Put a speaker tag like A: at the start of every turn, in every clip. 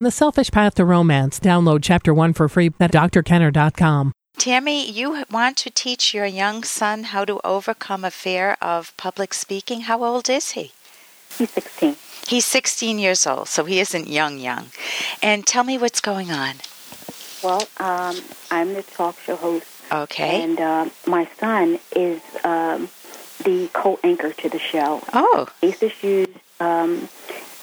A: The Selfish Path to Romance. Download Chapter 1 for free at drkenner.com.
B: Tammy, you want to teach your young son how to overcome a fear of public speaking. How old is he?
C: He's 16.
B: He's 16 years old, so he isn't young, young. And tell me what's going on.
C: Well, um, I'm the talk show host,
B: Okay.
C: and uh, my son is um, the co-anchor to the show.
B: oh,
C: He's just used um,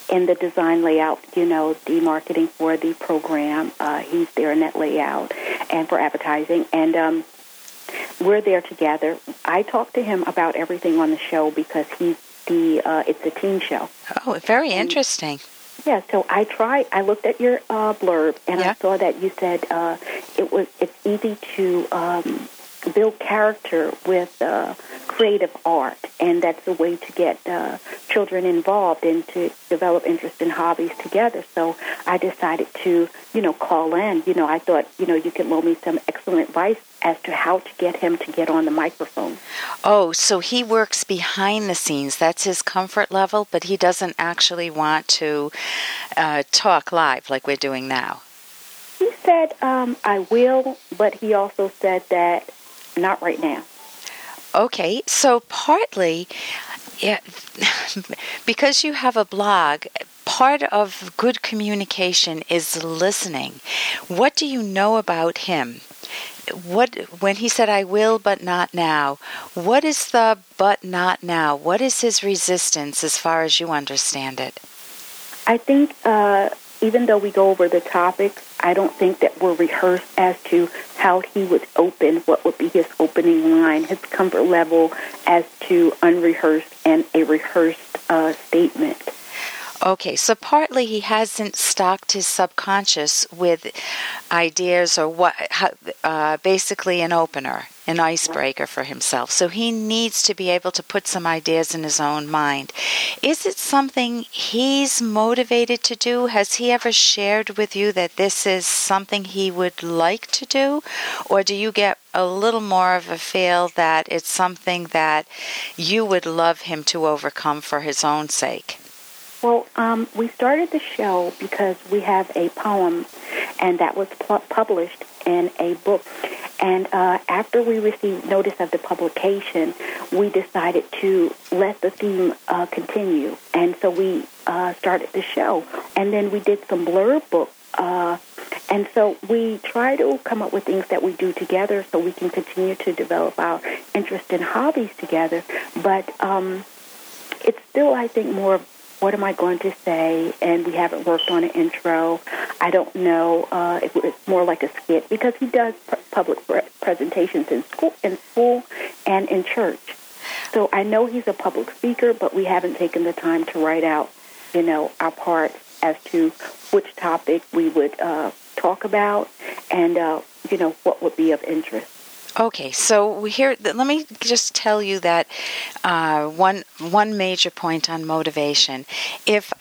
C: in the design layout, you know, the marketing for the program. Uh, he's there in that layout and for advertising. And um, we're there together. I talk to him about everything on the show because he's the, uh, it's a teen show.
B: oh, very interesting.
C: Yeah, so I tried. I looked at your uh, blurb, and
B: Yeah.
C: I saw that you said uh, it was. It's easy to um, build character with uh, creative art, and that's a way to get uh, children involved and to develop interest in hobbies together. So I decided to, you know, call in. You know, I thought, you know, you could loan me some excellent advice as to how to get him to get on the microphone.
B: Oh, so he works behind the scenes. That's his comfort level, but he doesn't actually want to uh, talk live like we're doing now.
C: He said, um, "I will," but he also said that not right now.
B: Okay, so partly, yeah, because you have a blog, part of good communication is listening. What do you know about him? What when he said I will but not now, what is the but not now? What is his resistance as far as you understand it?
C: I think uh, even though we go over the topic, I don't think that we're rehearsed as to how he would open, what would be his opening line, his comfort level as to unrehearsed and a rehearsed uh, statement.
B: Okay, so partly he hasn't stocked his subconscious with ideas or what, uh, basically an opener, an icebreaker for himself. So he needs to be able to put some ideas in his own mind. Is it something he's motivated to do? Has he ever shared with you that this is something he would like to do? Or do you get a little more of a feel that it's something that you would love him to overcome for his own sake?
C: Well, um, we started the show because we have a poem, and that was pu- published in a book. And uh, after we received notice of the publication, we decided to let the theme uh, continue. And so we uh, started the show. And then we did some blurb book. Uh, and so we try to come up with things that we do together so we can continue to develop our interest in hobbies together. But um, it's still, I think, more what am I going to say? And we haven't worked on an intro. I don't know uh, if it's more like a skit because he does p- public pre- presentations in school, in school, and in church. So I know he's a public speaker, but we haven't taken the time to write out, you know, our parts as to which topic we would uh, talk about, and uh, you know what would be of interest.
B: Okay, so here. Let me just tell you that uh, one one major point on motivation. If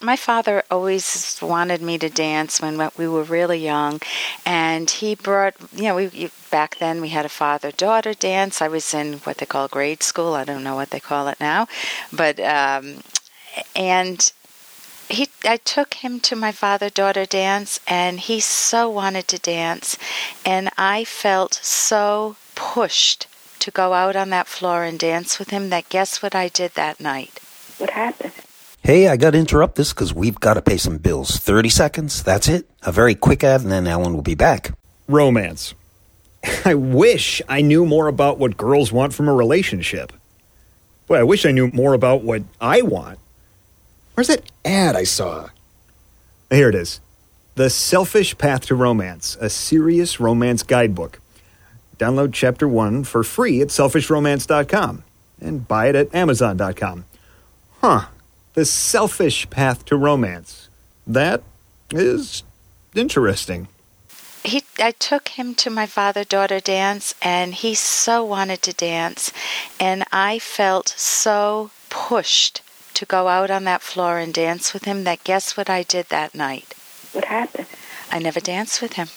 B: my father always wanted me to dance when we were really young, and he brought you know we back then we had a father daughter dance. I was in what they call grade school. I don't know what they call it now, but um, and he I took him to my father daughter dance and he so wanted to dance and I felt so pushed to go out on that floor and dance with him that guess what I did that night
C: What happened?
D: Hey, I got to interrupt this because we've got to pay some bills. 30 seconds, that's it. A very quick ad, and then Ellen will be back.
E: Romance. I wish I knew more about what girls want from a relationship. Boy, I wish I knew more about what I want. Where's that ad I saw? Here it is The Selfish Path to Romance, a serious romance guidebook. Download chapter one for free at selfishromance.com and buy it at amazon.com. Huh. The Selfish Path to Romance. That is interesting.
B: he I took him to my father daughter dance and he so wanted to dance and I felt so pushed to go out on that floor and dance with him that guess what I did that night?
C: What happened?
B: I never danced with him.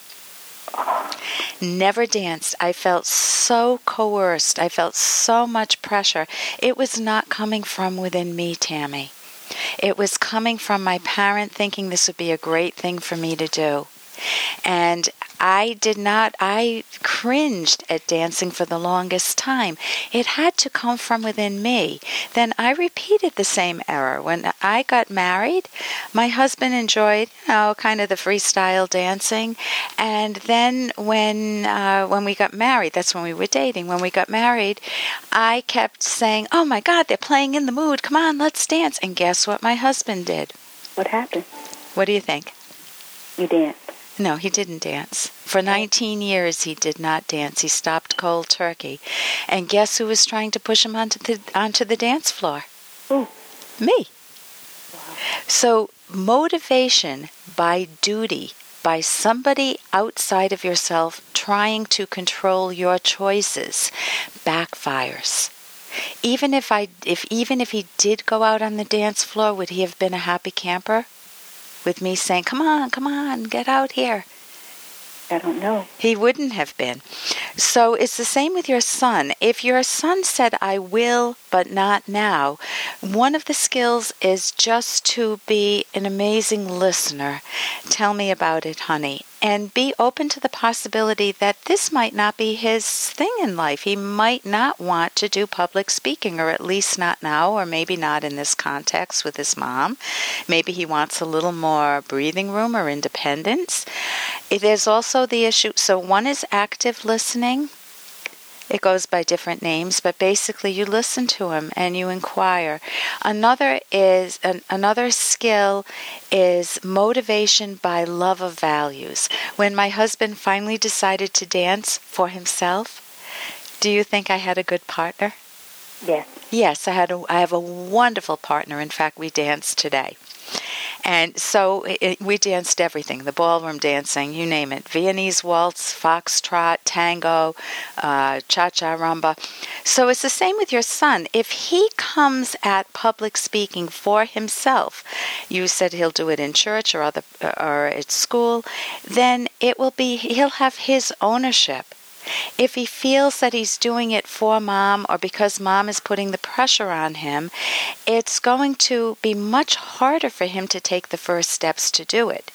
B: Never danced. I felt so coerced. I felt so much pressure. It was not coming from within me Tammy. It was coming from my parent thinking this would be a great thing for me to do. And I did not, I cringed at dancing for the longest time. It had to come from within me. Then I repeated the same error. When I got married, my husband enjoyed, you know, kind of the freestyle dancing. And then when, uh, when we got married, that's when we were dating, when we got married, I kept saying, Oh my God, they're playing in the mood. Come on, let's dance. And guess what my husband did?
C: What happened?
B: What do you think?
C: You danced.
B: No, he didn't dance. For 19 years, he did not dance. He stopped cold turkey. And guess who was trying to push him onto the, onto the dance floor?
C: Who?
B: Me. So, motivation by duty, by somebody outside of yourself trying to control your choices, backfires. Even if I if even if he did go out on the dance floor, would he have been a happy camper? With me saying, Come on, come on, get out here.
C: I don't know.
B: He wouldn't have been. So it's the same with your son. If your son said, I will, but not now, one of the skills is just to be an amazing listener. Tell me about it, honey and be open to the possibility that this might not be his thing in life. He might not want to do public speaking, or at least not now, or maybe not in this context with his mom. Maybe he wants a little more breathing room or independence. There's also the issue so, one is active listening it goes by different names, but basically you listen to him and you inquire. Another is an, another skill is motivation by love of values. When my husband finally decided to dance for himself, do you think I had a good partner?
C: Yes.
B: Yes, I had a, I have a wonderful partner. In fact, we danced today. And so it, we danced everything the ballroom dancing, you name it Viennese waltz, foxtrot, tango, uh, cha cha rumba. So it's the same with your son. If he comes at public speaking for himself, you said he'll do it in church or, other, or at school, then it will be, he'll have his ownership if he feels that he's doing it for mom or because mom is putting the pressure on him, it's going to be much harder for him to take the first steps to do it.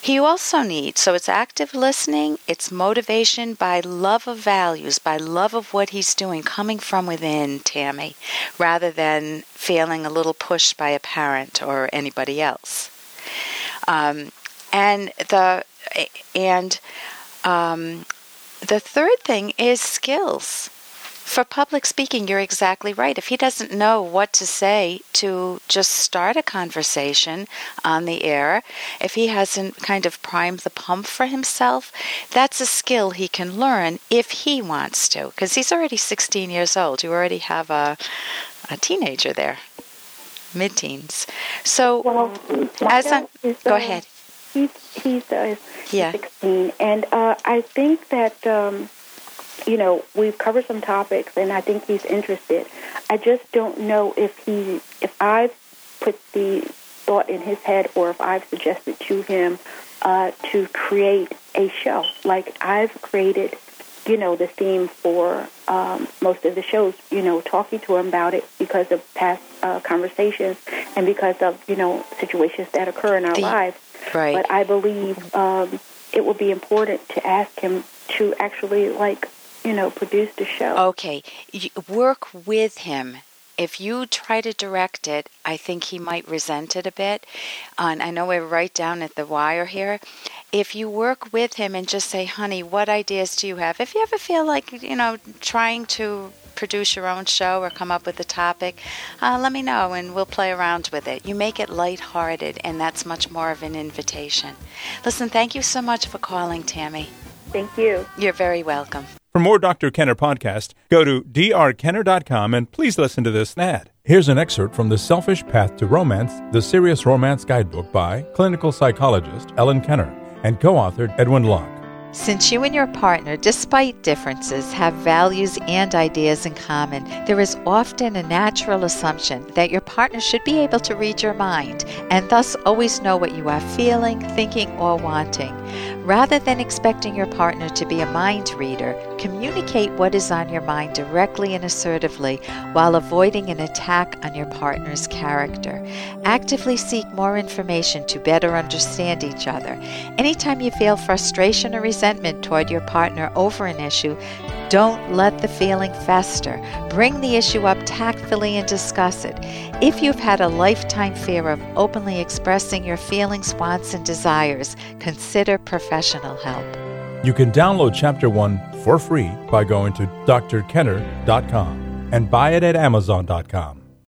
B: He also needs, so it's active listening, it's motivation by love of values, by love of what he's doing, coming from within, Tammy, rather than feeling a little pushed by a parent or anybody else. Um, and the and um, the third thing is skills. For public speaking, you're exactly right. If he doesn't know what to say to just start a conversation on the air, if he hasn't kind of primed the pump for himself, that's a skill he can learn if he wants to. Because he's already 16 years old. You already have a, a teenager there, mid teens. So,
C: well,
B: as I'm, go ahead.
C: He's, he's uh,
B: yeah.
C: 16. And uh, I think that, um, you know, we've covered some topics, and I think he's interested. I just don't know if he, if I've put the thought in his head or if I've suggested to him uh, to create a show. Like I've created, you know, the theme for um, most of the shows, you know, talking to him about it because of past uh, conversations and because of, you know, situations that occur in our
B: the,
C: lives.
B: Right.
C: But I believe um, it would be important to ask him to actually, like, you know, produce the show.
B: Okay. You work with him. If you try to direct it, I think he might resent it a bit. and I know we're right down at the wire here. If you work with him and just say, honey, what ideas do you have? If you ever feel like, you know, trying to produce your own show or come up with a topic, uh, let me know and we'll play around with it. You make it lighthearted, and that's much more of an invitation. Listen, thank you so much for calling, Tammy.
C: Thank you.
B: You're very welcome.
F: For more Dr. Kenner podcast, go to drkenner.com and please listen to this ad. Here's an excerpt from The Selfish Path to Romance, the Serious Romance Guidebook by clinical psychologist Ellen Kenner and co authored Edwin Locke.
B: Since you and your partner, despite differences, have values and ideas in common, there is often a natural assumption that your partner should be able to read your mind and thus always know what you are feeling, thinking, or wanting. Rather than expecting your partner to be a mind reader, communicate what is on your mind directly and assertively while avoiding an attack on your partner's character. Actively seek more information to better understand each other. Anytime you feel frustration or resentment toward your partner over an issue, don't let the feeling fester. Bring the issue up tactfully and discuss it. If you've had a lifetime fear of openly expressing your feelings, wants, and desires, consider professional help.
F: You can download Chapter 1 for free by going to drkenner.com and buy it at amazon.com.